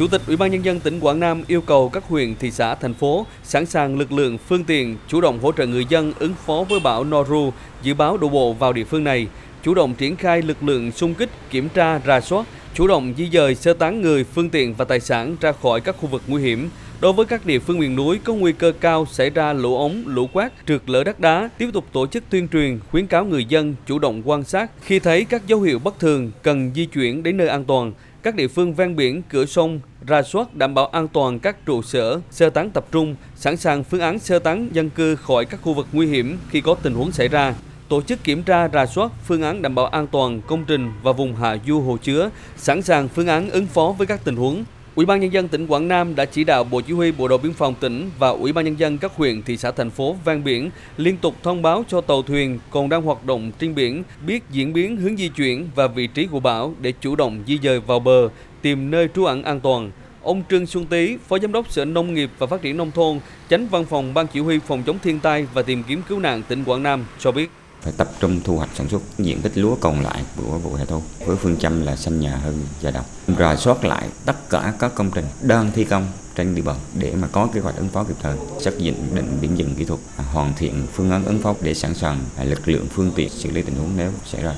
Chủ tịch Ủy ban nhân dân tỉnh Quảng Nam yêu cầu các huyện, thị xã, thành phố sẵn sàng lực lượng, phương tiện, chủ động hỗ trợ người dân ứng phó với bão Noru dự báo đổ bộ vào địa phương này, chủ động triển khai lực lượng xung kích, kiểm tra, rà soát, chủ động di dời sơ tán người, phương tiện và tài sản ra khỏi các khu vực nguy hiểm. Đối với các địa phương miền núi có nguy cơ cao xảy ra lũ ống, lũ quét, trượt lở đất đá, tiếp tục tổ chức tuyên truyền, khuyến cáo người dân chủ động quan sát khi thấy các dấu hiệu bất thường cần di chuyển đến nơi an toàn. Các địa phương ven biển, cửa sông, ra soát đảm bảo an toàn các trụ sở, sơ tán tập trung, sẵn sàng phương án sơ tán dân cư khỏi các khu vực nguy hiểm khi có tình huống xảy ra tổ chức kiểm tra rà soát phương án đảm bảo an toàn công trình và vùng hạ du hồ chứa, sẵn sàng phương án ứng phó với các tình huống. Ủy ban nhân dân tỉnh Quảng Nam đã chỉ đạo Bộ Chỉ huy Bộ đội biên phòng tỉnh và Ủy ban nhân dân các huyện, thị xã thành phố ven biển liên tục thông báo cho tàu thuyền còn đang hoạt động trên biển biết diễn biến hướng di chuyển và vị trí của bão để chủ động di dời vào bờ, tìm nơi trú ẩn an toàn. Ông Trương Xuân Tý, Phó Giám đốc Sở Nông nghiệp và Phát triển Nông thôn, Chánh Văn phòng Ban Chỉ huy Phòng chống thiên tai và tìm kiếm cứu nạn tỉnh Quảng Nam cho biết phải tập trung thu hoạch sản xuất, diện tích lúa còn lại của vụ hè thu với phương châm là xanh nhà hơn già đồng. Rà soát lại tất cả các công trình đang thi công trên địa bàn để mà có kế hoạch ứng phó kịp thời, xác định định điểm dừng kỹ thuật, hoàn thiện phương án ứng phó để sẵn sàng lực lượng phương tiện xử lý tình huống nếu xảy ra.